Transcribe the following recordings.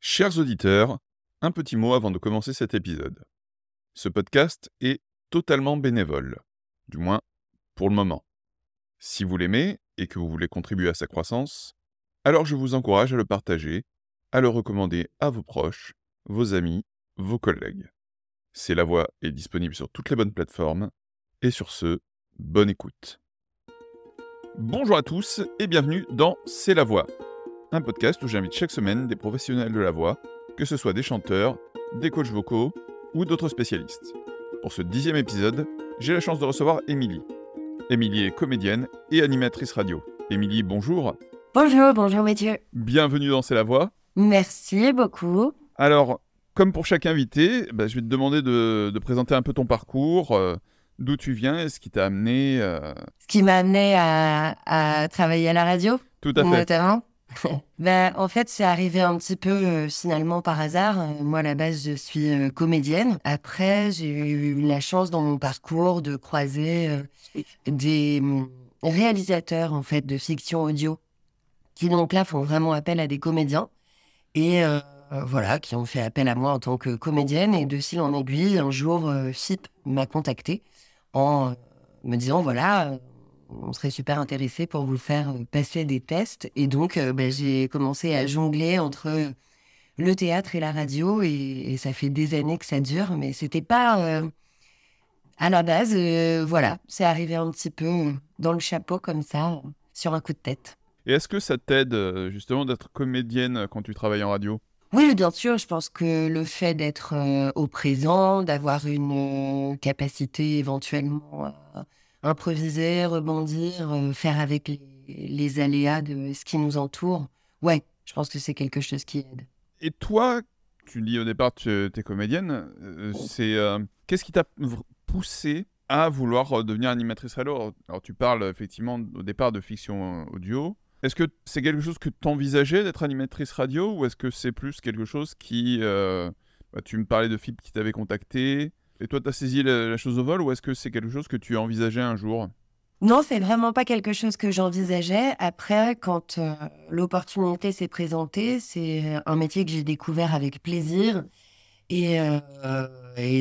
Chers auditeurs, un petit mot avant de commencer cet épisode. Ce podcast est totalement bénévole, du moins pour le moment. Si vous l'aimez et que vous voulez contribuer à sa croissance, alors je vous encourage à le partager, à le recommander à vos proches, vos amis, vos collègues. C'est la voix est disponible sur toutes les bonnes plateformes, et sur ce, bonne écoute. Bonjour à tous et bienvenue dans C'est la voix, un podcast où j'invite chaque semaine des professionnels de la voix, que ce soit des chanteurs, des coachs vocaux ou d'autres spécialistes. Pour ce dixième épisode, j'ai la chance de recevoir Émilie. Émilie est comédienne et animatrice radio. Émilie, bonjour. Bonjour, bonjour Mathieu. Bienvenue dans C'est la voix. Merci beaucoup. Alors, comme pour chaque invité, bah, je vais te demander de, de présenter un peu ton parcours, euh, d'où tu viens et ce qui t'a amené. euh, Ce qui m'a amené à, à travailler à la radio, Tout à fait. notamment. ben, en fait, c'est arrivé un petit peu euh, finalement par hasard. Euh, Moi, à la base, je suis euh, comédienne. Après, j'ai eu la chance dans mon parcours de croiser des hum, réalisateurs en fait de fiction audio qui donc là font vraiment appel à des comédiens et voilà qui ont fait appel à moi en tant que comédienne et de fil en aiguille un jour FIP m'a contacté en me disant voilà on serait super intéressé pour vous faire euh, passer des tests. Et donc euh, ben, j'ai commencé à jongler entre le théâtre et la radio et, et ça fait des années que ça dure mais c'était pas euh, à la base euh, voilà c'est arrivé un petit peu euh, dans le chapeau comme ça euh, sur un coup de tête. Et est-ce que ça t'aide euh, justement d'être comédienne quand tu travailles en radio? Oui, bien sûr, je pense que le fait d'être euh, au présent, d'avoir une euh, capacité éventuellement à improviser, rebondir, euh, faire avec les, aléas de ce qui nous entoure, ouais, je pense que c'est quelque chose qui aide. Et toi, tu dis au départ tu es comédienne, euh, c'est euh, qu'est-ce qui t'a poussé à vouloir devenir animatrice alors, alors, tu parles effectivement au départ de fiction audio. Est-ce que c'est quelque chose que tu envisageais d'être animatrice radio ou est-ce que c'est plus quelque chose qui... bah, tu me parlais de FIP qui t'avait contacté et toi tu as saisi la, chose au vol ou est-ce que c'est quelque chose que tu envisageais un jour? Non, c'est vraiment pas quelque chose que j'envisageais. Après, quand euh, l'opportunité s'est présentée, c'est un métier que j'ai découvert avec plaisir et, euh,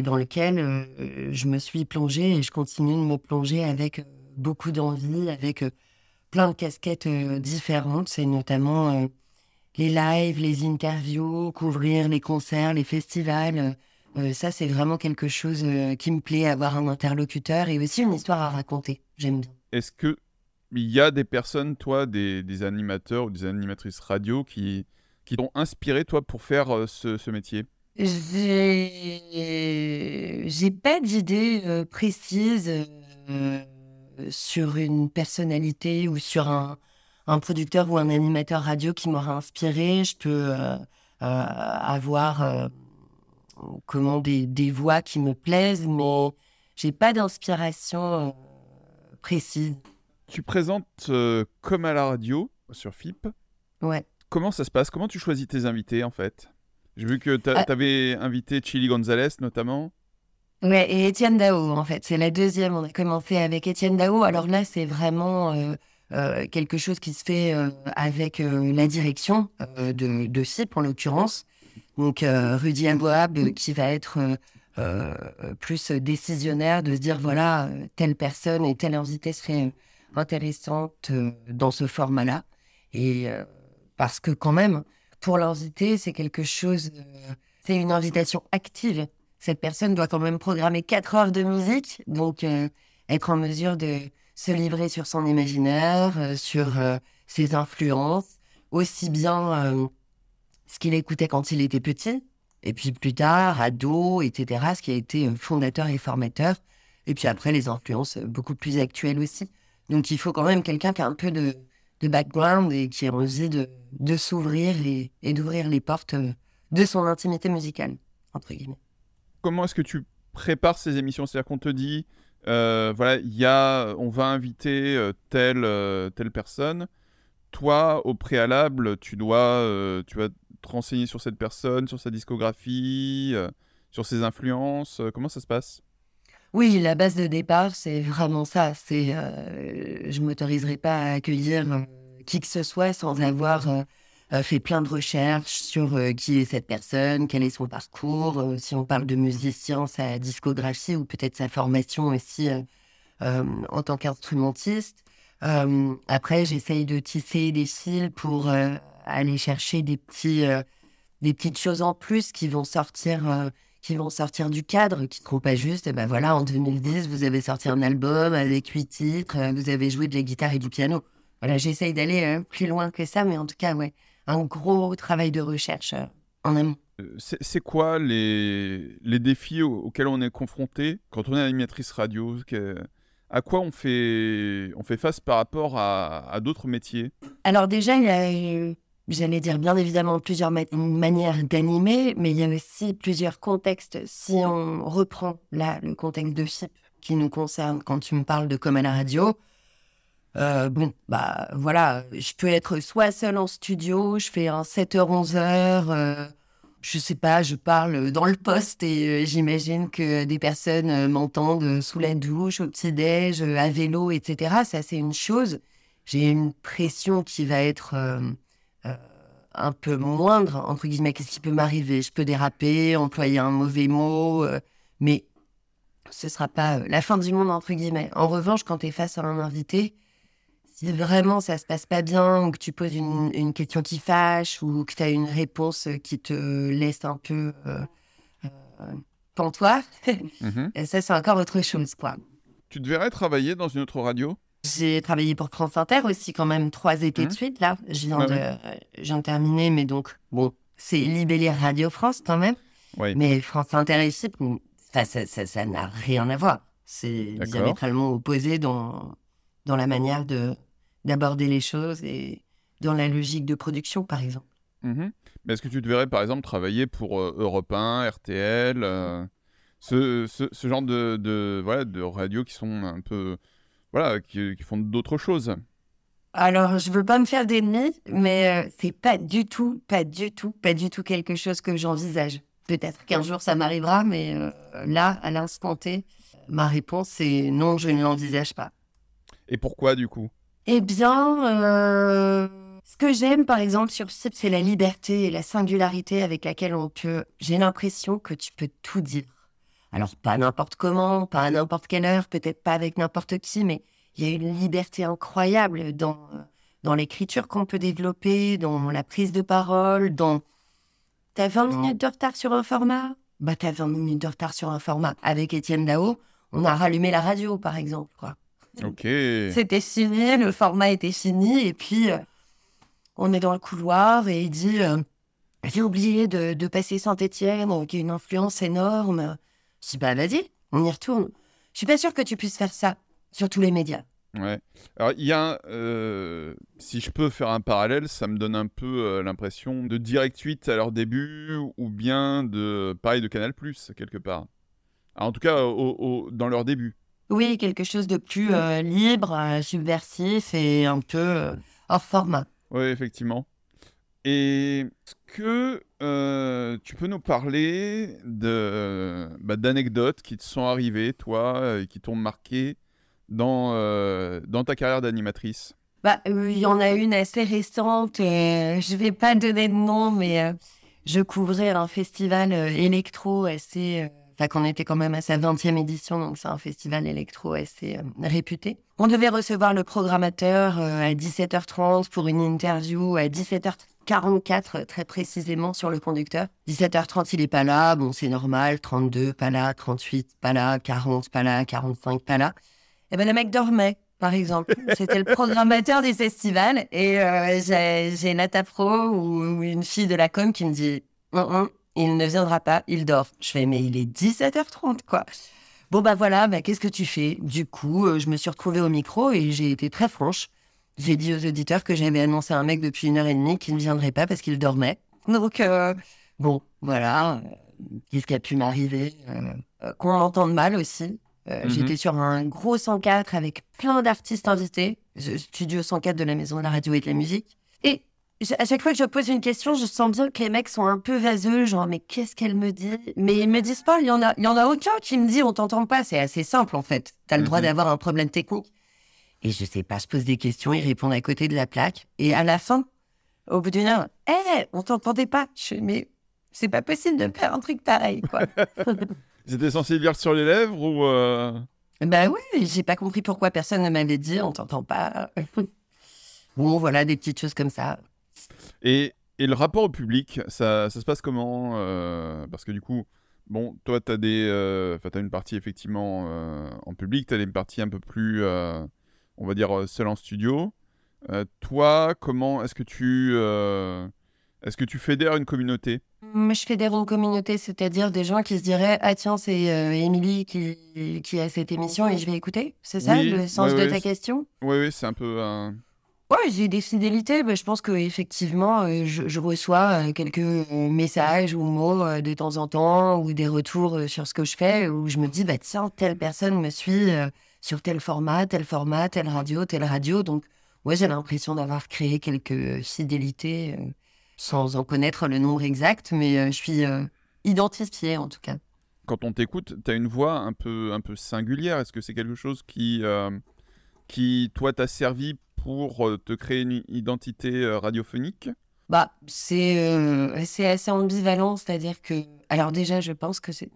dans lequel euh, je me suis plongée et je continue de me plonger avec beaucoup d'envie, avec plein de casquettes différentes. C'est notamment les lives, les interviews, couvrir les concerts, les festivals. Euh, ça, c'est vraiment quelque chose euh, qui me plaît, avoir un interlocuteur et aussi une histoire à raconter. J'aime bien. Est-ce que il y a des personnes, toi, des, des animateurs ou des animatrices radio qui, qui t'ont inspiré, toi, pour faire euh, ce, ce métier? J'ai j'ai pas d'idée précise sur une personnalité ou sur un, un producteur ou un animateur radio qui m'aura inspiré. Je peux avoir comment des, des voix qui me plaisent, mais j'ai pas d'inspiration euh, précise. Tu présentes euh, comme à la radio sur FIP. Ouais. Comment ça se passe? Comment tu choisis tes invités, en fait? J'ai vu que tu Ah. avais invité Chili Gonzalez, notamment. Ouais, et Étienne Dao, en fait, c'est la deuxième. On a commencé avec Étienne Dao. Alors là, c'est vraiment euh, euh, quelque chose qui se fait euh, avec euh, la direction euh, de, de CIP, en l'occurrence. Donc, euh, Rudy Aboab, euh, qui va être euh, plus décisionnaire, de se dire, voilà, telle personne et telle invitée serait intéressante dans ce format-là. Et parce que quand même, pour l'invité, c'est quelque chose, c'est une invitation active. Cette personne doit quand même programmer 4 heures de musique, donc être en mesure de se livrer sur son imaginaire, sur ses influences, aussi bien ce qu'il écoutait quand il était petit, et puis plus tard, ado, etc., ce qui a été euh, fondateur et formateur, et puis après les influences euh, beaucoup plus actuelles aussi. Donc il faut quand même quelqu'un qui a un peu de, de background et qui a envie de, de s'ouvrir et, d'ouvrir les portes euh, de son intimité musicale, entre guillemets. Comment est-ce que tu prépares ces émissions? C'est-à-dire qu'on te dit, voilà, il y a, on va inviter telle, telle personne. Toi, au préalable, tu dois, tu vas te renseigner sur cette personne, sur sa discographie, euh, sur ses influences. Euh, comment ça se passe? Oui, la base de départ, c'est vraiment ça. C'est, euh, je m'autoriserai pas à accueillir qui que ce soit sans avoir fait plein de recherches sur qui est cette personne, quel est son parcours, si on parle de musicien, sa discographie ou peut-être sa formation aussi en tant qu'instrumentiste. après, j'essaye de tisser des fils pour aller chercher des petits, des petites choses en plus qui vont sortir qui vont sortir du cadre, qui ne seront pas juste, et ben voilà, en 2010, vous avez sorti un album avec huit titres, vous avez joué de la guitare et du piano. Voilà, j'essaye d'aller plus loin que ça, mais en tout cas, ouais, un gros travail de recherche euh, en amont. Euh, c'est quoi les, les défis auxquels on est confronté quand on est animatrice radio? À quoi on fait, on fait face par rapport à, d'autres métiers? Alors déjà, il y a, j'allais dire bien évidemment plusieurs manières d'animer, mais il y a aussi plusieurs contextes. Si on reprend là le contexte de FIP qui nous concerne quand tu me parles de comme à la radio, euh, bon, bah voilà, je peux être soit seul en studio, je fais un 7h-11h, euh, je sais pas, je parle dans le poste et euh, j'imagine que des personnes m'entendent sous la douche, au petit-déj, à vélo, etc. Ça, c'est une chose. J'ai une pression qui va être un peu moindre, entre guillemets. Qu'est-ce qui peut m'arriver? Je peux déraper, employer un mauvais mot, mais ce sera pas la fin du monde, entre guillemets. En revanche, quand tu es face à un invité, si vraiment ça se passe pas bien, ou que tu poses une, question qui fâche, ou que tu as une réponse qui te laisse un peu euh, euh pantois, mhm. ça c'est encore autre chose. quoi. Tu devrais travailler dans une autre radio? J'ai travaillé pour France Inter aussi quand même trois étés de mhm. suite là. Je viens, de, terminer, mais donc bon, c'est Libellé Radio France quand même. Mais France Inter ça n'a ça, ça, n'a rien à voir. C'est diamétralement opposé dans, dans la manière de, d'aborder les choses et dans la logique de production, par exemple. Mmh Mais est-ce que tu te verrais, par exemple, travailler pour euh, Europe 1, RTL, euh, ce, ce, genre de, de, voilà, de radios qui sont un peu. Voilà, qui, qui font d'autres choses alors, je veux pas me faire d'ennemis, mais euh, c'est pas du tout, pas du tout, pas du tout quelque chose que j'envisage. Peut-être qu'un jour ça m'arrivera, mais là, à l'instant T, ma réponse est non, je ne l'envisage pas. Et pourquoi du coup? Eh bien, euh, ce que j'aime, par exemple, sur CIP, c'est la liberté et la singularité avec laquelle on peut. J'ai l'impression que tu peux tout dire. Alors, pas n'importe comment, pas à n'importe quelle heure, peut-être pas avec n'importe qui, mais il y a une liberté incroyable dans, dans l'écriture qu'on peut développer, dans la prise de parole, dans. T'as 20 minutes de retard sur un format? Bah, t'as 20 minutes de retard sur un format. Avec Étienne Dao, on a rallumé la radio, par exemple, quoi. Ok. C'était signé, le format était fini, et puis euh, on est dans le couloir et il dit euh, J'ai oublié de, passer Saint-Etienne, qui a une influence énorme. Je dis Bah, vas-y, on y retourne. Je suis pas sûre que tu puisses faire ça sur tous les médias. Ouais. Alors, il y a. Euh, si je peux faire un parallèle, ça me donne un peu l'impression de Direct 8 à leur début, ou bien de. Pareil de Canal, quelque part. en tout cas, dans leur début. Oui, quelque chose de plus euh, libre, euh, subversif et un peu euh, hors format. Oui, effectivement. Et est-ce que euh, tu peux nous parler de, bah, d'anecdotes qui te sont arrivées, toi, euh, et qui t'ont marqué dans, euh, dans ta carrière d'animatrice? Bah, Il y en a une assez récente. Je ne vais pas donner de nom, mais je couvrais un festival électro assez. Enfin, qu'on était quand même à sa 20e édition, donc c'est un festival électro assez réputé. On devait recevoir le programmateur à 17h30 pour une interview à 17h30 44 euh, très précisément sur le conducteur. 17h30, il est pas là, bon c'est normal, 32 pas là, 38 pas là, 40 pas là, 45 pas là. Et ben le mec dormait par exemple. C'était le programmateur des festivals et euh, j'ai Nata Pro ou, une fille de la com qui me dit non, non, il ne viendra pas, il dort. Je fais mais il est 17h30 quoi. Bon bah voilà, bah, qu'est-ce que tu fais? Du coup, euh, je me suis retrouvée au micro et j'ai été très franche. J'ai dit aux auditeurs que j'avais annoncé un mec depuis une heure et demie qui ne viendrait pas parce qu'il dormait. Donc, euh, bon, voilà. Qu'est-ce qui a pu m'arriver euh, Qu'on m'entende mal aussi. Mhm. J'étais sur un gros 104 avec plein d'artistes invités, studio 104 de la Maison de la Radio et de la Musique. Et à chaque fois que je pose une question, je sens bien que les mecs sont un peu vaseux, genre mais qu'est-ce qu'elle me dit? Mais ils me disent pas, il y en a, il y en a aucun qui me dit on t'entend pas. C'est assez simple en fait. T'as le droit mhm. d'avoir un problème technique. Et je sais pas, je pose des questions, ils répondent à côté de la plaque. Et à la fin, Au bout d'une heure, hé, on t'entendait pas. Je mais c'est pas possible de faire un truc pareil, quoi. C'était censé lire sur les lèvres ou. euh, bah oui, j'ai pas compris pourquoi personne ne m'avait dit, on t'entend pas. bon, voilà, des petites choses comme ça. Et, et le rapport au public, ça, ça se passe comment euh, Parce que du coup, bon, toi, tu as, euh, as une partie effectivement euh, en public, tu as une partie un peu plus, euh, on va dire, euh, seule en studio. Euh, toi, comment est-ce que tu. euh, est-ce que tu fédères une communauté? Je fédère une communauté, c'est-à-dire des gens qui se diraient Ah, tiens, c'est euh, Émilie qui, qui a cette émission et je vais écouter. C'est ça Oui, le sens ouais, de ouais, ta question? Oui, oui, c'est un peu. Ouais, j'ai des fidélités. mais je pense que effectivement, je, je reçois quelques messages ou mots de temps en temps ou des retours sur ce que je fais où je me dis bah tiens telle personne me suit sur tel format, tel format, telle radio, telle radio. Donc ouais, j'ai l'impression d'avoir créé quelques fidélités euh, sans en connaître le nombre exact, mais euh, je suis euh, identifiée en tout cas. Quand on t'écoute, tu as une voix un peu, un peu singulière. Est-ce que c'est quelque chose qui, qui toi, t'a servi pour te créer une identité radiophonique? Bah, c'est euh, c'est assez ambivalent, c'est-à-dire que... Alors déjà, je pense que c'est...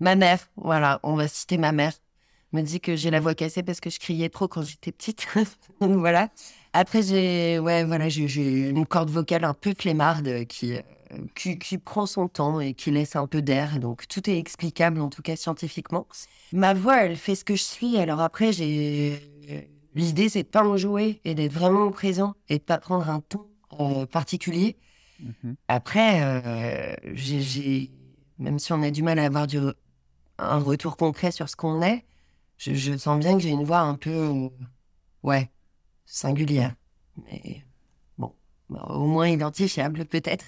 Ma mère, voilà, on va citer ma mère, me dit que j'ai la voix cassée parce que je criais trop quand j'étais petite. Donc voilà. Après, j'ai ouais, voilà, j'ai- une corde vocale un peu clémarde qui, euh, qui, qui prend son temps et qui laisse un peu d'air. Donc tout est explicable, en tout cas scientifiquement. Ma voix, elle fait ce que je suis. Alors après, j'ai... L'idée, c'est de pas en jouer et d'être vraiment présent et de pas prendre un ton euh, particulier. Mhm. Après, euh, j'ai- j'ai, même si on a du mal à avoir du, un retour concret sur ce qu'on est, je, je sens bien que j'ai une voix un peu, euh, ouais, singulière. Mais bon, bah, au moins identifiable peut-être.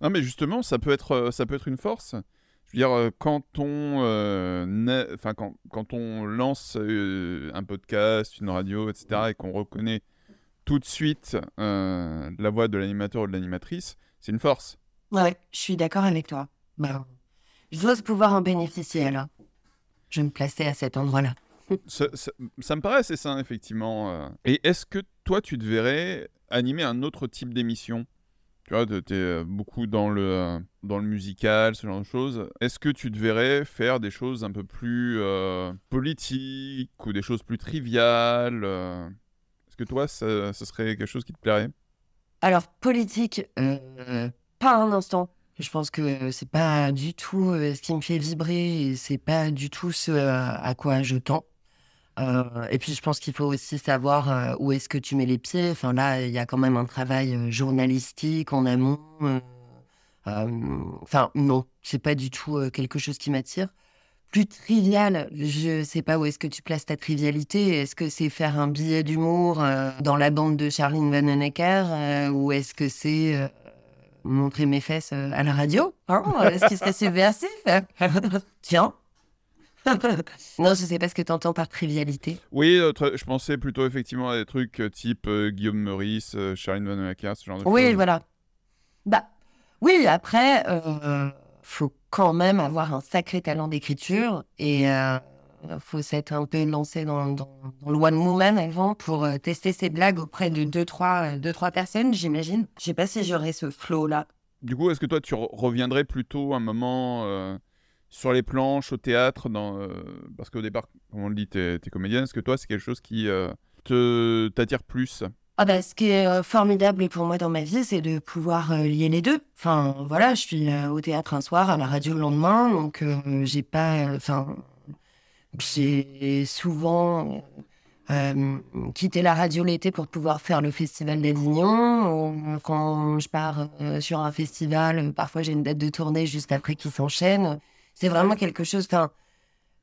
Non, mais justement, ça peut être, euh, ça peut être une force. Je veux dire, euh, quand on, euh, enfin, quand, quand on lance euh, un podcast, une radio, etc., et qu'on reconnaît tout de suite euh, la voix de l'animateur ou de l'animatrice, c'est une force. Ouais, je suis d'accord avec toi. Ben, j'ose pouvoir en bénéficier alors. Je me placer à cet endroit-là. Ça, ça- ça me paraît assez sain, effectivement. euh. Et est-ce que toi, tu te verrais animer un autre type d'émission? Tu vois, tu es beaucoup dans le, euh, dans le musical, ce genre de choses. Est-ce que tu te verrais faire des choses un peu plus euh, politiques ou des choses plus triviales euh? Est-ce que toi, ça, ça serait quelque chose qui te plairait? Alors, politique, euh, pas un instant. Je pense que c'est pas du tout ce qui me fait vibrer et c'est pas du tout ce à quoi je tends. Et puis, je pense qu'il faut aussi savoir où est-ce que tu mets les pieds. Enfin, là, il y a quand même un travail journalistique en amont. Enfin, non, c'est pas du tout quelque chose qui m'attire. Plus trivial, je sais pas où est-ce que tu places ta trivialité. Est-ce que c'est faire un billet d'humour dans la bande de Charline Vanhoenacker ou est-ce que c'est montrer mes fesses euh, à la radio hein Est-ce qu'il serait subversif? Tiens. non, je sais pas ce que tu entends par trivialité. Oui, euh, je pensais plutôt effectivement à des trucs euh, type euh, Guillaume Meurice, euh, Charline Vanhoenacker, ce genre de Oui, choses. voilà. Bah, oui, après, euh, faut quand même avoir un sacré talent d'écriture et euh, faut s'être un peu lancé dans, dans, dans le one woman avant pour euh, tester ses blagues auprès de deux trois, euh, deux, trois personnes, j'imagine. Je sais pas si j'aurais ce flow-là. Du coup, est-ce que toi, tu re- reviendrais plutôt un moment euh, sur les planches, au théâtre dans, euh, Parce qu'au départ, comme on le dit, tu es, comédienne. Est-ce que toi, c'est quelque chose qui euh, te t'attire plus? Ah bah, ce qui est euh, formidable pour moi dans ma vie, c'est de pouvoir euh, lier les deux. Enfin, voilà, je suis euh, au théâtre un soir, à la radio le lendemain, donc euh, j'ai pas... Enfin, j'ai souvent euh, quitté la radio l'été pour pouvoir faire le festival d'Avignon. Euh, Quand je pars euh, sur un festival, parfois j'ai une date de tournée juste après qui s'enchaîne. C'est vraiment quelque chose... Enfin,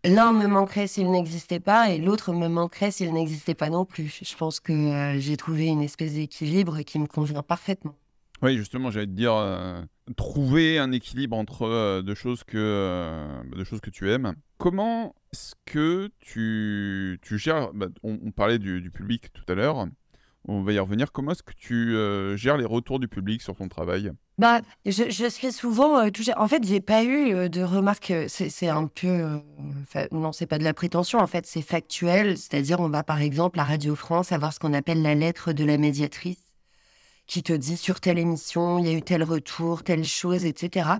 L'un me manquerait s'il n'existait pas et l'autre me manquerait s'il n'existait pas non plus. Je pense que j'ai trouvé une espèce d'équilibre qui me convient parfaitement. Oui, justement, j'allais te dire, trouver un équilibre entre deux, choses que, deux choses que tu aimes. Comment est-ce que tu, tu gères, bah, on, parlait du, public tout à l'heure, on va y revenir, comment est-ce que tu euh, gères les retours du public sur ton travail? Bah, je, je suis souvent euh, touchée. En fait, j'ai pas eu euh, de remarques. C'est un peu. non, c'est pas de la prétention. En fait, c'est factuel. C'est-à-dire, on va par exemple à Radio France avoir ce qu'on appelle la lettre de la médiatrice, qui te dit sur telle émission, il y a eu tel retour, telle chose, etc.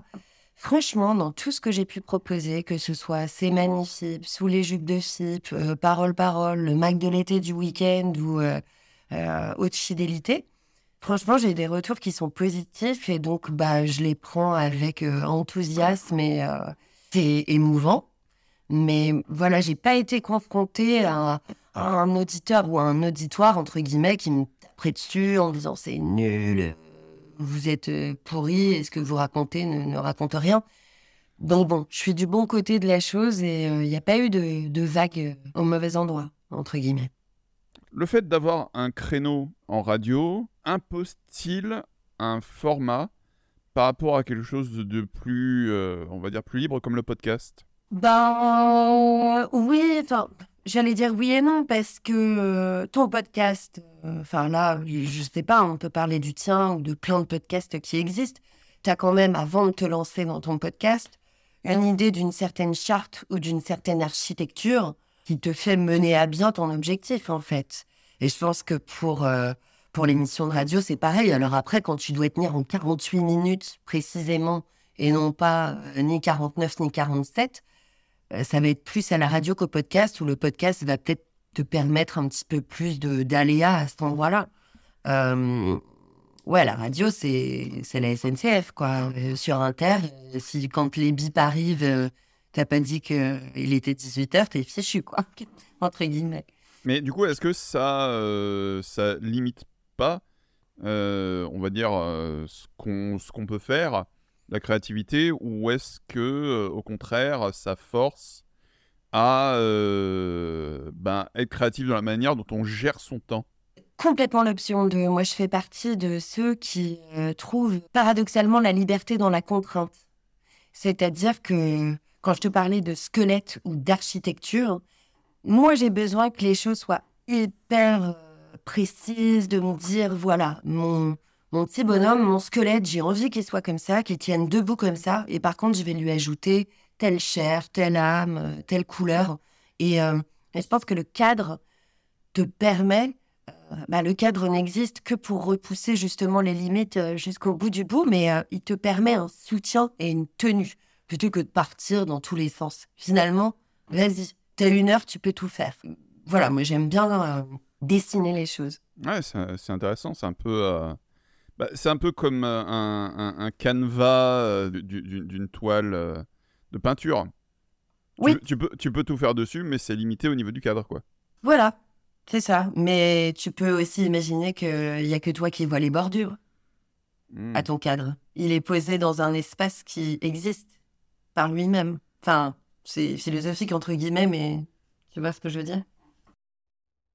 Franchement, dans tout ce que j'ai pu proposer, que ce soit C'est magnifique, Sous les jupes de Fip, euh, Parole Parole, le Mac de l'été du week-end ou euh, euh, Haute Fidélité, franchement, j'ai des retours qui sont positifs et donc bah, je les prends avec enthousiasme et c'est émouvant. Mais voilà, j'ai pas été confrontée à, un auditeur ou à un auditoire, entre guillemets, qui me taperait dessus en disant c'est nul, vous êtes euh, pourri et ce que vous racontez ne, raconte rien. Donc bon, je suis du bon côté de la chose et il euh, n'y a pas eu de, de vague euh, au mauvais endroit, entre guillemets. Le fait d'avoir un créneau en radio impose-t-il un format par rapport à quelque chose de plus, on va dire, plus libre comme le podcast? Ben oui, enfin, J'allais dire oui et non parce que euh, ton podcast, euh, enfin là, je sais pas, on peut parler du tien ou de plein de podcasts qui existent. Tu as quand même, avant de te lancer dans ton podcast, une idée d'une certaine charte ou d'une certaine architecture qui te fait mener à bien ton objectif en fait. Et je pense que pour, euh, pour l'émission de radio, c'est pareil. Alors après, quand tu dois tenir en 48 minutes précisément et non pas ni 49 ni 47, euh, ça va être plus à la radio qu'au podcast, où le podcast va peut-être te permettre un petit peu plus d'aléas à cet endroit-là. Euh, ouais, la radio, c'est la SNCF, quoi. Euh, sur Inter, si quand les bips arrivent, t'as pas dit qu'il était 18h, t'es fichu, quoi. Entre guillemets. Mais du coup, est-ce que ça, ça limite pas, on va dire, ce qu'on peut faire la créativité ou est-ce que, euh, au contraire, ça force à euh, ben, être créatif dans la manière dont on gère son temps? Complètement l'option 2. Moi, je fais partie de ceux qui euh, trouvent paradoxalement la liberté dans la contrainte. C'est-à-dire que quand je te parlais de squelette ou d'architecture, moi, j'ai besoin que les choses soient hyper précises, de me dire, voilà, mon, mon petit bonhomme, mon squelette, j'ai envie qu'il soit comme ça, qu'il tienne debout comme ça. Et par contre, je vais lui ajouter telle chair, telle âme, euh, telle couleur. Euh, et, je pense que le cadre te permet, euh, bah, le cadre n'existe que pour repousser justement les limites jusqu'au bout du bout, mais il te permet un soutien et une tenue plutôt que de partir dans tous les sens. Finalement, vas-y, t'as une heure, tu peux tout faire. Voilà, moi j'aime bien dessiner les choses. Ouais, c'est intéressant, c'est un peu bah, c'est un peu comme euh, un, canevas euh, d'une toile euh, de peinture. Oui. Tu, peux, tu peux tout faire dessus, mais c'est limité au niveau du cadre, quoi. Voilà, c'est ça. Mais tu peux aussi imaginer qu'il n'y a que toi qui vois les bordures à hmm. ton cadre. Il est posé dans un espace qui existe par lui-même. Enfin, c'est philosophique entre guillemets, mais tu vois ce que je veux dire?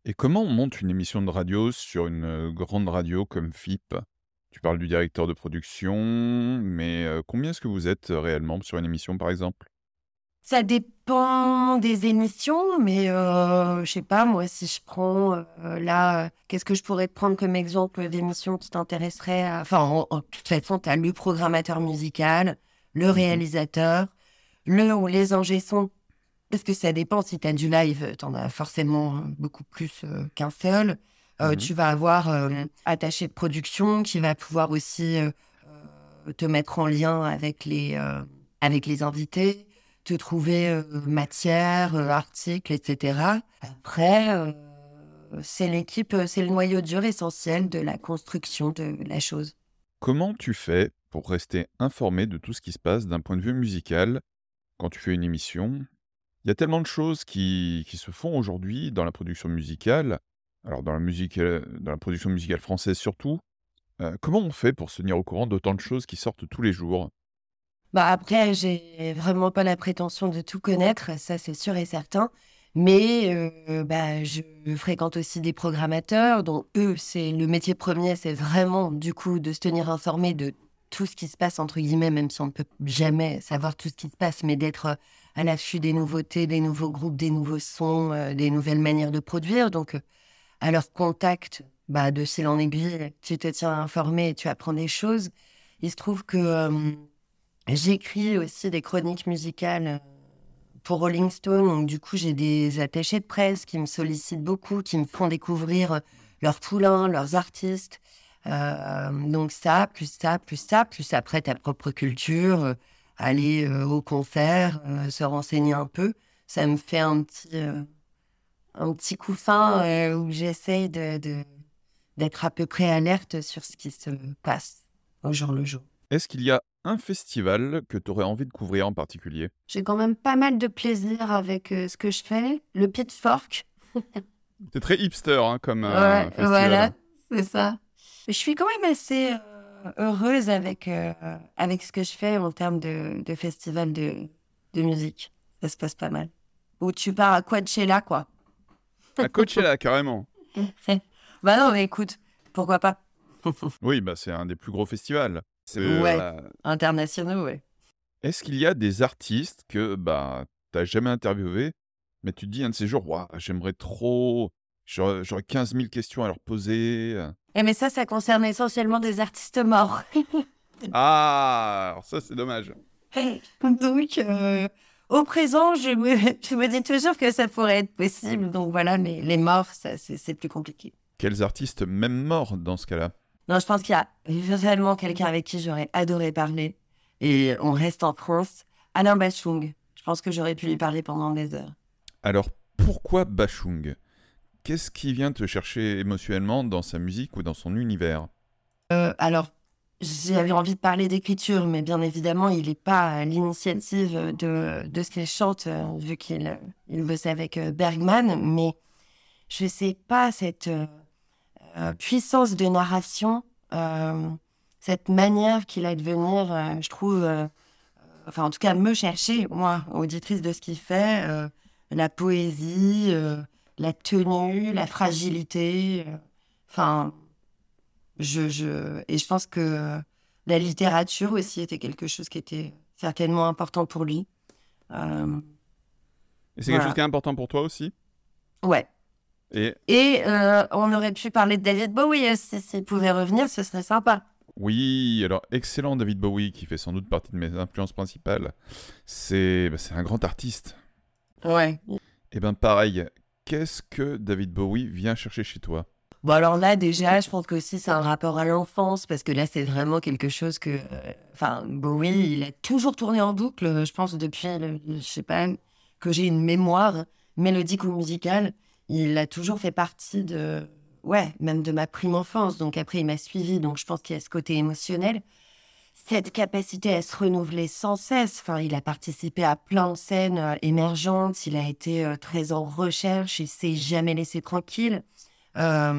Et comment on monte une émission de radio sur une grande radio comme FIP tu parles du directeur de production, mais combien est-ce que vous êtes réellement sur une émission, par exemple? Ça dépend des émissions, mais je sais pas, moi, si je prends là, qu'est-ce que je pourrais te prendre comme exemple d'émission qui t'intéresserait Enfin, en, toute façon, tu as le programmateur musical, le mmh réalisateur, le ou les ingé parce que ça dépend, si tu as du live, tu en as forcément beaucoup plus qu'un seul. Euh, mmh tu vas avoir euh, attaché de production qui va pouvoir aussi euh, te mettre en lien avec les, avec les invités, te trouver matière, articles, etc. Après, c'est l'équipe, c'est le noyau dur essentiel de la construction de la chose. Comment tu fais pour rester informé de tout ce qui se passe d'un point de vue musical quand tu fais une émission? Il y a tellement de choses qui, qui se font aujourd'hui dans la production musicale alors dans la musique, euh, dans la production musicale française surtout, euh, comment on fait pour se tenir au courant d'autant de choses qui sortent tous les jours? Bah après, j'ai vraiment pas la prétention de tout connaître, ça c'est sûr et certain. Mais euh, bah, je fréquente aussi des programmateurs, dont eux, c'est le métier premier, c'est vraiment du coup de se tenir informé de tout ce qui se passe entre guillemets, même si on ne peut jamais savoir tout ce qui se passe, mais d'être à l'affût des nouveautés, des nouveaux groupes, des nouveaux sons, des nouvelles manières de produire. Donc à leur contact bah, de fil en aiguille, tu te tiens informé et tu apprends des choses. Il se trouve que j'écris aussi des chroniques musicales euh, pour Rolling Stone. Donc, du coup, j'ai des attachés de presse qui me sollicitent beaucoup, qui me font découvrir leurs poulains, leurs artistes. donc ça, plus ça, plus ça, plus après ta propre culture, aller au concert, se renseigner un peu, ça me fait un petit, un petit coup fin où j'essaye de, d'être à peu près alerte sur ce qui se passe au jour le jour. Est-ce qu'il y a un festival que tu aurais envie de couvrir en particulier? J'ai quand même pas mal de plaisir avec ce que je fais. Le Pitchfork. C'est très hipster hein, comme ouais, festival. Voilà, c'est ça. Je suis quand même assez heureuse avec, avec ce que je fais en termes de, de festival de, de musique. Ça se passe pas mal. Ou tu pars à Coachella, quoi. À Coachella, carrément. bah non, mais écoute, pourquoi pas? Oui, bah c'est un des plus gros festivals. Ouais, internationaux, ouais. Est-ce qu'il y a des artistes que bah t'as jamais interviewé, mais tu te dis un de ces jours, waouh, j'aimerais trop, j'aurais 15 000 questions à leur poser. Eh mais ça, ça concerne essentiellement des artistes morts. ah, alors ça c'est dommage. Donc, euh, au présent, je me, je me, dis toujours que ça pourrait être possible. Donc voilà, mais les morts, c'est plus compliqué. Quels artistes, même morts dans ce cas-là? Non, je pense qu'il y a vraiment quelqu'un avec qui j'aurais adoré parler. Et on reste en France. Alain Bachung. Je pense que j'aurais pu lui parler pendant des heures. Alors, pourquoi Bachung? Qu'est-ce qui vient te chercher émotionnellement dans sa musique ou dans son univers? Euh, Alors, j'avais envie de parler d'écriture, mais bien évidemment, il n'est pas à l'initiative de, de ce qu'il chante, euh, vu qu'il il bossait avec euh, Bergman. Mais je ne sais pas, cette puissance de narration, cette manière qu'il a de venir, je trouve, enfin en tout cas me chercher, moi, auditrice de ce qu'il fait, la poésie, la tenue, la fragilité, enfin je, je, et je pense que la littérature aussi était quelque chose qui était certainement important pour lui. Euh, et c'est quelque chose qui est important pour toi aussi? Ouais. Et, et euh, on aurait pu parler de David Bowie s'il pouvait revenir, ce serait sympa. Oui, alors excellent David Bowie, qui fait sans doute partie de mes influences principales. C'est bah, un grand artiste. Ouais. Et ben pareil, qu'est-ce que David Bowie vient chercher chez toi? Bon, alors là, déjà, je pense que aussi c'est un rapport à l'enfance, parce que là, c'est vraiment quelque chose que. Euh, enfin, Bowie, il a toujours tourné en boucle, je pense, depuis, je sais pas, que j'ai une mémoire mélodique ou musicale. Il a toujours fait partie de. Ouais, même de ma prime enfance. Donc après, il m'a suivi, donc je pense qu'il y a ce côté émotionnel. Cette capacité à se renouveler sans cesse. Enfin, il a participé à plein de scènes euh, émergentes, il a été euh, très en recherche, il s'est jamais laissé tranquille. Euh,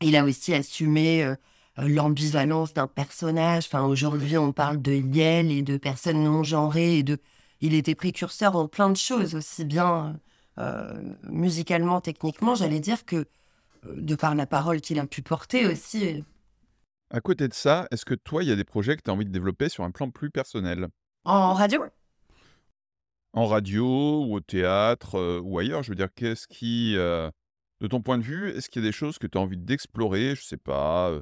il a aussi assumé euh, l'ambivalence d'un personnage. Enfin, aujourd'hui, on parle de Yel et de personnes non genrées et de. Il était précurseur en plein de choses, aussi bien euh, musicalement, techniquement. J'allais dire que de par la parole qu'il a pu porter aussi. À côté de ça, est-ce que toi, il y a des projets que tu as envie de développer sur un plan plus personnel? En radio? En radio ou au théâtre ou ailleurs? Je veux dire, qu'est-ce qui, de ton point de vue, est-ce qu'il y a des choses que tu as envie d'explorer Je sais pas,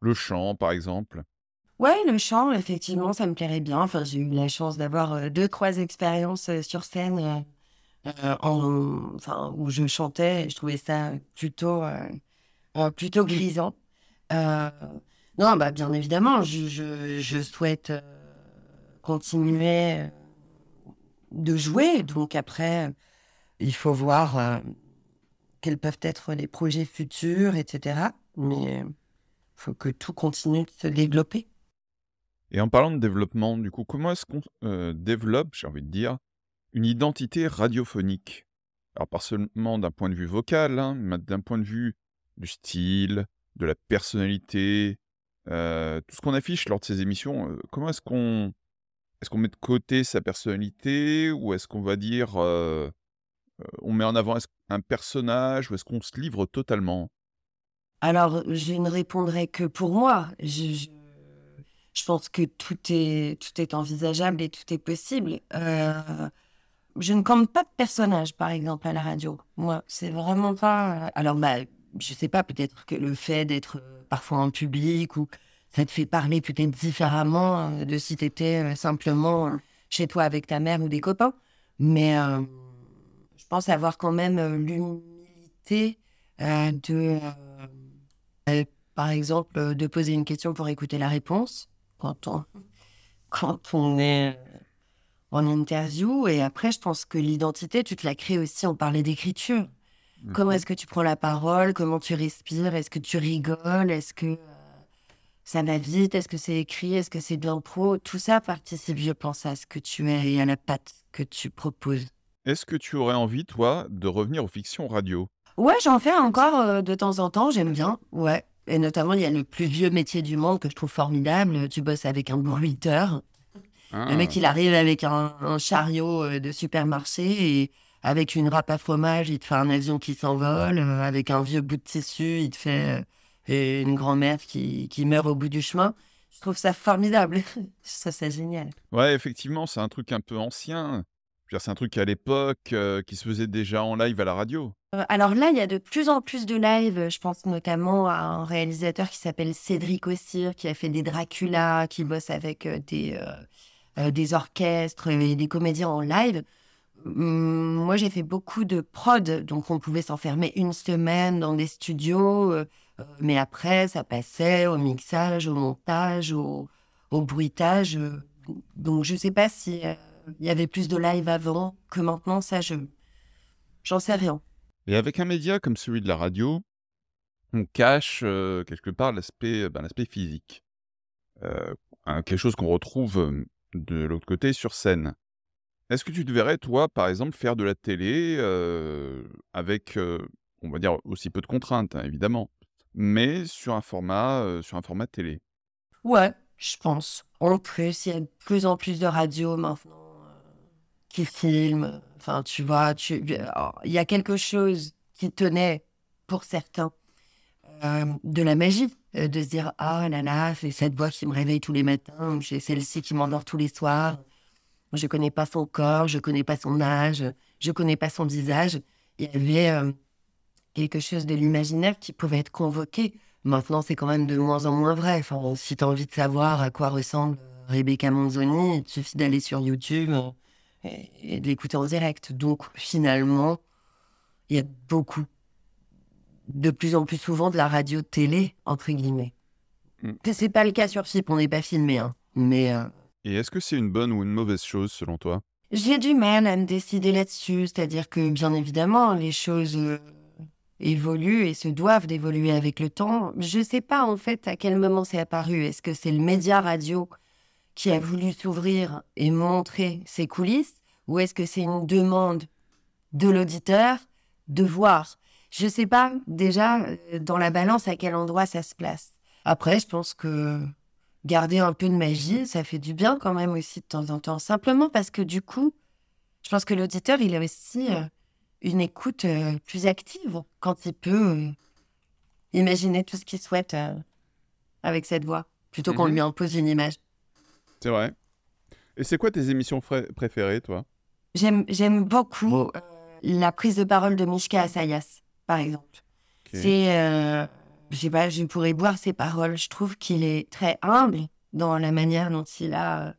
le chant par exemple? Ouais, le chant, effectivement, ça me plairait bien. Enfin, j'ai eu la chance d'avoir deux, trois expériences sur scène en, enfin, où je chantais et je trouvais ça plutôt, plutôt grisant. non, bah, bien évidemment, je, je, je souhaite continuer de jouer. Donc après, il faut voir quels peuvent être les projets futurs, etc. Mais il faut que tout continue de se développer. Et en parlant de développement, du coup, comment est-ce qu'on euh, développe, j'ai envie de dire, une identité radiophonique? Alors, pas seulement d'un point de vue vocal, hein, mais d'un point de vue du style, de la personnalité, euh, tout ce qu'on affiche lors de ces émissions. Euh, comment est-ce qu'on est-ce qu'on met de côté sa personnalité ou est-ce qu'on va dire on met en avant un personnage ou est-ce qu'on se livre totalement? Alors, je ne répondrai que pour moi. Je, pense que tout est, tout est envisageable et tout est possible. Euh, je ne compte pas de personnage, par exemple, à la radio. Moi, c'est vraiment pas. Alors, bah, je sais pas, peut-être que le fait d'être euh, parfois en public ou ça te fait parler peut-être différemment euh, de si tu étais simplement chez toi avec ta mère ou des copains. Mais pense avoir quand même l'humilité de par exemple, euh, de poser une question pour écouter la réponse quand on, quand on est en interview. Et après, je pense que l'identité, tu te la crées aussi. On parlait d'écriture. Comment est-ce que tu prends la parole? Comment tu respires? Est-ce que tu rigoles? Est-ce que euh, ça va vite? Est-ce que c'est écrit? Est-ce que c'est de l'impro? Tout ça participe, je pense, à ce que tu es et à la patte que tu proposes. Est-ce que tu aurais envie, toi, de revenir aux fictions radio? Ouais, j'en fais encore euh, de temps en temps, j'aime bien. Ouais. Et notamment, il y a le plus vieux métier du monde que je trouve formidable. Tu bosses avec un bruiteur. Le mec, Ah. il arrive avec un, un chariot euh, de supermarché et avec une râpe à fromage, il te fait un avion qui s'envole. euh, Avec un vieux bout de tissu, il te fait euh, une grand-mère qui, qui meurt au bout du chemin. Je trouve ça formidable. ça, c'est génial. Ouais, effectivement, c'est un truc un peu ancien. C'est un truc à l'époque euh, qui se faisait déjà en live à la radio. Euh, alors là, il y a de plus en plus de lives. Je pense notamment à un réalisateur qui s'appelle Cédric Ossir, qui a fait des Dracula, qui bosse avec euh, des, euh, euh, des orchestres et des comédiens en live. Hum, Moi, j'ai fait beaucoup de prod, donc on pouvait s'enfermer une semaine dans des studios, euh, euh, mais après, ça passait au mixage, au montage, au, au bruitage. euh. Donc, je sais pas si euh, il y avait plus de live avant que maintenant. Ça, je j'en sais rien. Et avec un média comme celui de la radio, on cache euh, quelque part l'aspect ben, l'aspect physique. Euh, quelque chose qu'on retrouve euh, de l'autre côté sur scène. Est-ce que tu te verrais, toi, par exemple, faire de la télé euh, avec, euh, on va dire, aussi peu de contraintes, hein, évidemment, mais sur un format, euh, sur un format télé? Ouais, je pense. En plus, il y a de plus en plus de radios maintenant euh, qui filment. Enfin, tu vois, alors, il y a quelque chose qui tenait, pour certains, euh, de la magie. euh, de se dire, ah là là, c'est cette voix qui me réveille tous les matins, j'ai celle-ci qui m'endort tous les soirs. Je connais pas son corps, je connais pas son âge, je connais pas son visage. Il y avait euh, quelque chose de l'imaginaire qui pouvait être convoqué. Maintenant, c'est quand même de moins en moins vrai. Enfin, si tu as envie de savoir à quoi ressemble euh, Rebecca Monzoni, il suffit d'aller sur YouTube euh, et, et de l'écouter en direct. Donc, finalement, il y a beaucoup, de plus en plus souvent, de la radio-télé, entre guillemets. Mm. C'est pas le cas sur FIP, on n'est pas filmé. Hein. Mais euh, Et est-ce que c'est une bonne ou une mauvaise chose, selon toi? j'ai du mal à me décider là-dessus. C'est-à-dire que, bien évidemment, les choses euh, évoluent et se doivent d'évoluer avec le temps. Je sais pas, en fait, à quel moment c'est apparu. Est-ce que c'est le média radio qui a voulu s'ouvrir et montrer ses coulisses Ou est-ce que c'est une demande de l'auditeur de voir? Je sais pas, déjà, euh, dans la balance, à quel endroit ça se place. Après, je pense que garder un peu de magie, ça fait du bien quand même aussi de temps en temps. Simplement parce que du coup, je pense que l'auditeur, il a aussi euh, une écoute euh, plus active quand il peut imaginer tout ce qu'il souhaite avec cette voix, plutôt qu'on Mhm. lui impose une image. C'est vrai. Et c'est quoi tes émissions préférées, toi? J'aime, j'aime beaucoup euh, la prise de parole de Mishka Asayas, par exemple. Ok. C'est, euh, je sais pas, je pourrais boire ses paroles. Je trouve qu'il est très humble dans la manière dont il a euh,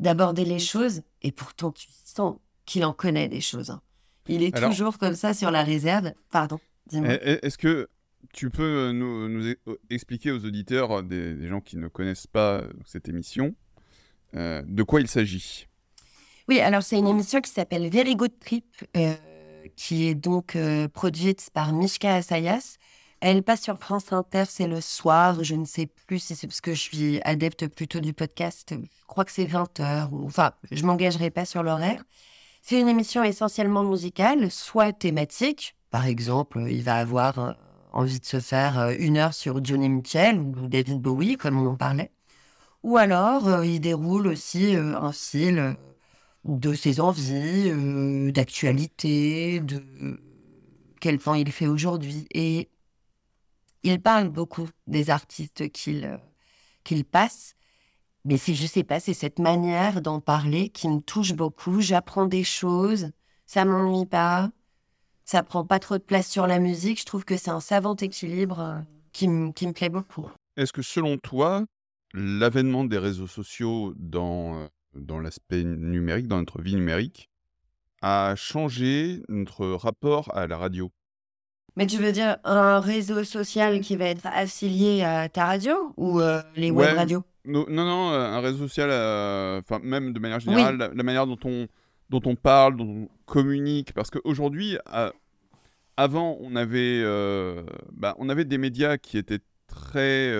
d'aborder les choses. Et pourtant, tu sens qu'il en connaît des choses. hein. Il est Alors- toujours comme ça sur la réserve. Pardon, dis-moi. Eh, eh, Est-ce que tu peux nous, nous e- expliquer aux auditeurs, euh, des, des gens qui ne connaissent pas cette émission, euh, de quoi il s'agit? Oui, alors c'est une émission qui s'appelle Very Good Trip, euh, qui est donc euh, produite par Mishka Asayas. Elle passe sur France Inter, c'est le soir. Je ne sais plus si c'est parce que je suis adepte plutôt du podcast. Je crois que c'est 20h. Ou... Enfin, je m'engagerai pas sur l'horaire. C'est une émission essentiellement musicale, soit thématique. Par exemple, il va avoir envie de se faire une heure sur Johnny Mitchell ou David Bowie, comme on en parlait. Ou alors, euh, il déroule aussi euh, un fil euh, de ses envies, d'actualité, de quel temps il fait aujourd'hui. Et il parle beaucoup des artistes qu'il passe. Mais c'est, je sais pas, c'est cette manière d'en parler qui me touche beaucoup. J'apprends des choses, ça m'ennuie pas, ça prend pas trop de place sur la musique. Je trouve que c'est un savant équilibre qui me plaît beaucoup. Est-ce que selon toi, l'avènement des réseaux sociaux dans, euh, dans l'aspect numérique, dans notre vie numérique, a changé notre rapport à la radio. Mais tu veux dire un réseau social qui va être affilié à ta radio ou euh, les web radios? Non, non, non, euh, un réseau social, euh, même de manière générale, la, la manière dont on, dont on parle, dont on communique, parce qu'aujourd'hui, euh, avant, on avait, bah, on avait des médias qui étaient très,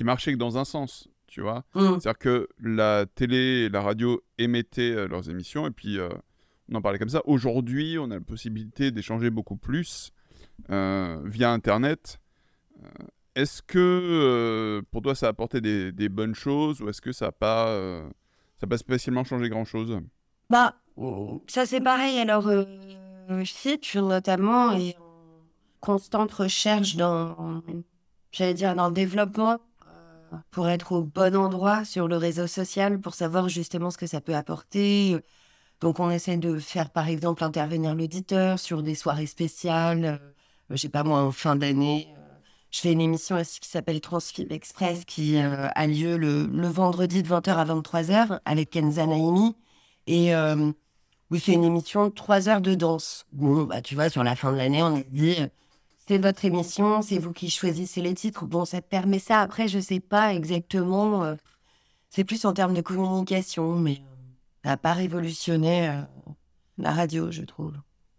qui marchaient que dans un sens, tu vois. Mm. C'est-à-dire que la télé et la radio émettaient euh, leurs émissions et puis euh, on en parlait comme ça. Aujourd'hui, on a la possibilité d'échanger beaucoup plus euh, via Internet. Euh, est-ce que euh, pour toi ça a apporté des, des bonnes choses ou est-ce que ça n'a pas, euh, ça a pas spécialement changé grand-chose? Bah, ça c'est pareil. Alors, euh, Fitch notamment est en constante recherche dans, j'allais dire, dans le développement pour être au bon endroit sur le réseau social, pour savoir justement ce que ça peut apporter. Donc, on essaie de faire, par exemple, intervenir l'auditeur sur des soirées spéciales. euh, je sais pas moi, en fin d'année. euh, Je fais une émission aussi qui s'appelle Transfib Express qui euh, a lieu le, le vendredi de 20h à 23h avec Kenza Naimi. Et euh, oui, c'est une émission de 3 heures de danse. Bon, bah, tu vois, sur la fin de l'année, on a dit c'est votre émission, c'est vous qui choisissez les titres. Bon, ça te permet ça. Après, je sais pas exactement. euh, c'est plus en termes de communication, mais euh, ça n'a pas révolutionné euh, la radio, je trouve.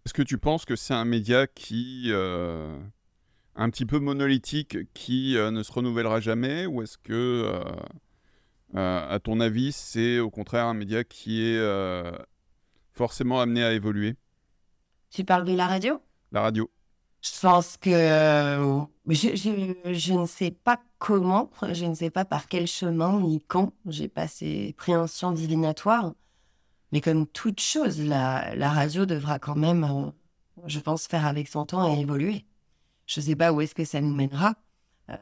Est-ce que tu penses que c'est un média qui euh, un petit peu monolithique, qui ne se renouvellera jamais, ou est-ce que, à ton avis, c'est au contraire un média qui est forcément amené à évoluer? Tu parles de la radio? La radio. Je pense que euh, je, je, je ne sais pas comment, je ne sais pas par quel chemin ni quand j'ai passé préhension divinatoire. Mais comme toute chose, la, la radio devra quand même, euh, je pense, faire avec son temps et évoluer. Je ne sais pas où est-ce que ça nous mènera. Euh,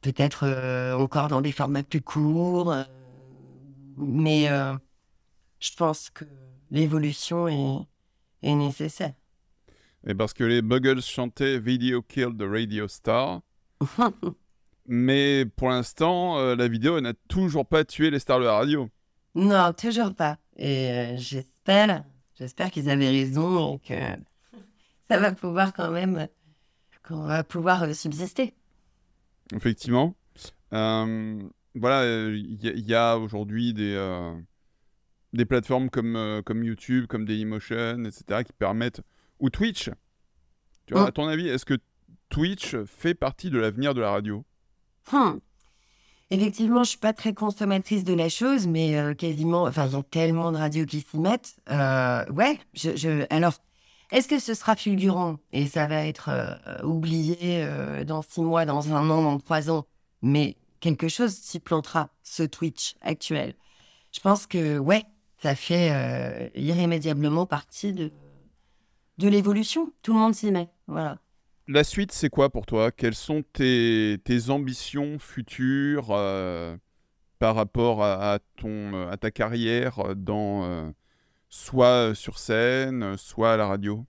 Peut-être encore dans des formats plus courts. mais je pense que l'évolution est, est nécessaire. Et parce que les Buggles chantaient Video Killed the Radio Star, mais pour l'instant, euh, la vidéo n'a toujours pas tué les stars de la radio. Non, toujours pas. Et euh, j'espère, j'espère qu'ils avaient raison et que ça va pouvoir quand même, qu'on va pouvoir euh, subsister. Effectivement. Euh, voilà, il y, a- y a aujourd'hui des, des plateformes comme, comme YouTube, comme Dailymotion, etc., qui permettent. Ou Twitch. Tu vois, Mm. à ton avis, est-ce que Twitch fait partie de l'avenir de la radio? Hmm. Effectivement, je suis pas très consommatrice de la chose, mais euh, quasiment, enfin, il y a tellement de radios qui s'y mettent. Euh, ouais, je, je- alors, est-ce que ce sera fulgurant? Et ça va être euh, oublié dans six mois, dans un an, dans trois ans, mais quelque chose s'y plantera, ce Twitch actuel. Je pense que, ouais, ça fait irrémédiablement partie de, de l'évolution. Tout le monde s'y met, voilà. La suite, c'est quoi pour toi? Quelles sont tes, tes ambitions futures euh, par rapport à, à ton, euh, à ta carrière dans, euh, soit sur scène, soit à la radio?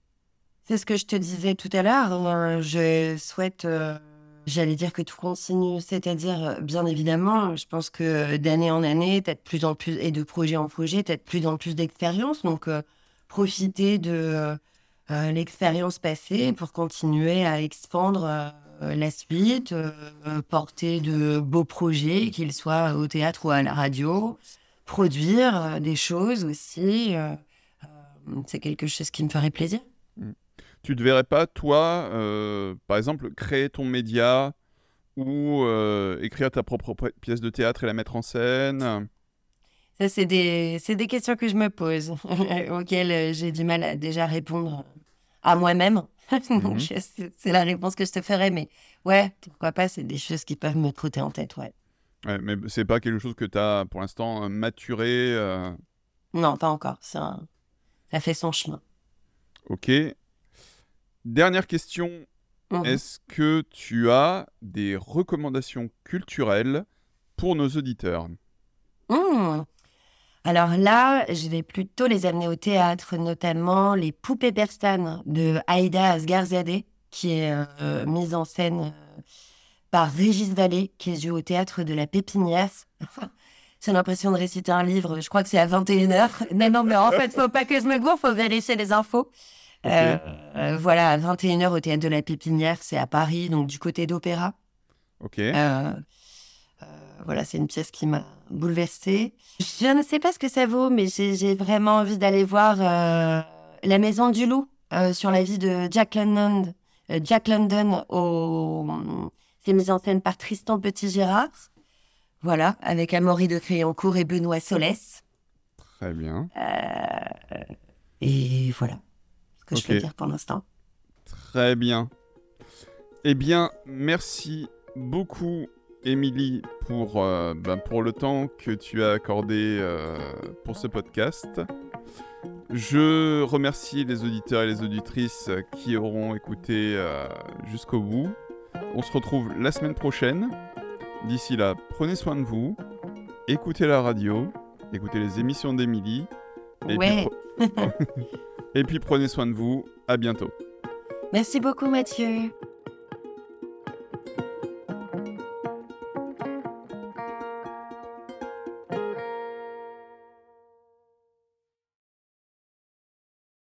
C'est ce que je te disais tout à l'heure. je souhaite, euh, j'allais dire que tout continue, c'est-à-dire, bien évidemment, je pense que d'année en année, tu as de plus en plus, et de projet en projet, tu as de plus en plus d'expérience. Donc, profiter de euh, l'expérience passée pour continuer à expandre euh, la suite, euh, porter de beaux projets, qu'ils soient au théâtre ou à la radio, produire des choses aussi. c'est quelque chose qui me ferait plaisir. Tu ne verrais pas, toi, par exemple, créer ton média ou écrire ta propre pi- pièce de théâtre et la mettre en scène? Ça, c'est des, des questions que je me pose, auxquelles euh, j'ai du mal à déjà répondre à moi-même. Donc, je- c'est c'est la réponse que je te ferais. Mais ouais, pourquoi pas, c'est des choses qui peuvent me trotter en tête, ouais. Ouais, mais c'est pas quelque chose que tu as pour l'instant euh, maturé. euh, Non, pas encore. un- Ça fait son chemin. Ok. Dernière question. Mhm. Est-ce que tu as des recommandations culturelles pour nos auditeurs? Mmh. Alors là, je vais plutôt les amener au théâtre, notamment les Poupées persanes de Aïda Asgarzadeh, qui est euh, mise en scène euh, par Régis Vallée, qui se joue au théâtre de la Pépinière. J'ai l'impression de réciter un livre, je crois que c'est à 21h. Non, non, mais en fait, faut pas que je me gourre, faut vérifier les infos. Euh, voilà, à 21h au théâtre de la Pépinière, c'est à Paris, donc du côté d'Opéra. Ok. Voilà, c'est une pièce qui m'a bouleversée. Je ne sais pas ce que ça vaut, mais j'ai vraiment envie d'aller voir euh, La Maison du Loup euh, sur la vie de Jack London. Euh, Jack London, au... c'est mis en scène par Tristan Petit-Gérard. Voilà, avec Amaury de Créancourt et Benoît Solès. Très bien. Et voilà ce que je peux dire pour l'instant. Très bien. Eh bien, merci beaucoup, Émilie, pour, euh, ben, pour le temps que tu as accordé euh, pour ce podcast. Je remercie les auditeurs et les auditrices qui auront écouté euh, jusqu'au bout. On se retrouve la semaine prochaine. D'ici là, prenez soin de vous, écoutez la radio, écoutez les émissions d'Émilie. Et, Ouais. puis, pre- et puis prenez soin de vous. À bientôt. Merci beaucoup Mathieu.